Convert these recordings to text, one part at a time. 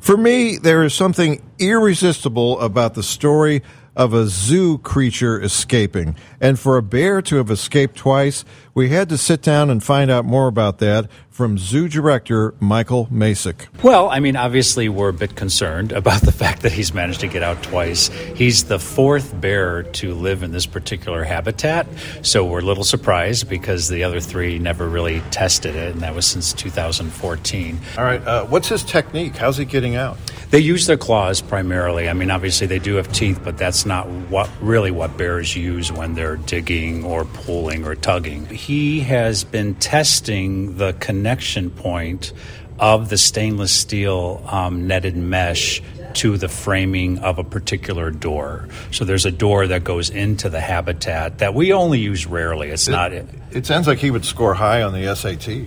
For me, there is something irresistible about the story of a zoo creature escaping. And for a bear to have escaped twice, we had to sit down and find out more about that from zoo director Michael Macek. Well, I mean, obviously, we're a bit concerned about the fact that he's managed to get out twice. He's the fourth bear to live in this particular habitat, so we're a little surprised because the other three never really tested it, and that was since 2014. All right, uh, what's his technique? How's he getting out? They use their claws primarily. I mean, obviously, they do have teeth, but that's not what really what bears use when they're digging or pulling or tugging. He has been testing the connection point of the stainless steel um, netted mesh to the framing of a particular door. So there's a door that goes into the habitat that we only use rarely. It's it, not. It sounds like he would score high on the SAT.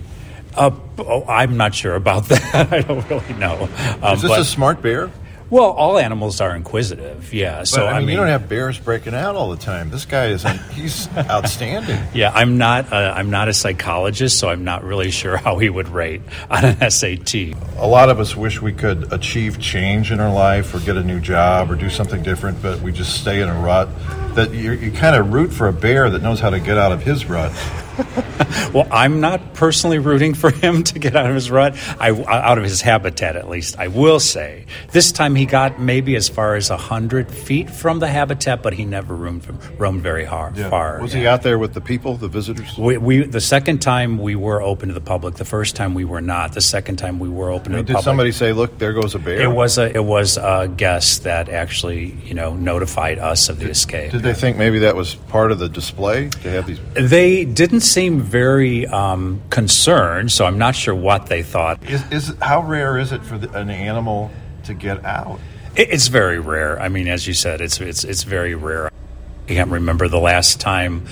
Uh, oh, I'm not sure about that. I don't really know. Um, Is this but, a smart bear? Well, all animals are inquisitive, yeah. But, so I mean, I mean, you don't have bears breaking out all the time. This guy is—he's outstanding. Yeah, I'm not. A, I'm not a psychologist, so I'm not really sure how he would rate on an SAT. A lot of us wish we could achieve change in our life, or get a new job, or do something different, but we just stay in a rut. That you, you kind of root for a bear that knows how to get out of his rut. well, I'm not personally rooting for him to get out of his rut, I, out of his habitat at least. I will say this time he got maybe as far as hundred feet from the habitat, but he never roamed roamed very hard, yeah. far. Was yeah. he out there with the people, the visitors? We, we, the second time we were open to the public. The first time we were not. The second time we were open I mean, to the public. Did somebody say, "Look, there goes a bear"? It was a it was a guest that actually you know notified us of the did, escape. Did they think maybe that was part of the display to have these? They didn't seem very um, concerned, so I'm not sure what they thought. Is, is how rare is it for the, an animal to get out? It, it's very rare. I mean, as you said, it's it's it's very rare. I can't remember the last time.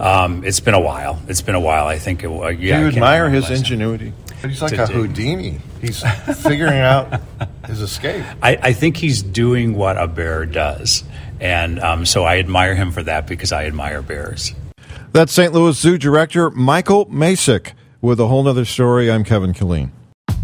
Um, it's been a while. It's been a while. I think. It, uh, yeah, Do you admire his ingenuity? He's like a Houdini. He's figuring out his escape. I, I, think he's doing what a bear does, and um, so I admire him for that because I admire bears. That's St. Louis Zoo Director Michael Macek with a whole nother story. I'm Kevin Killeen.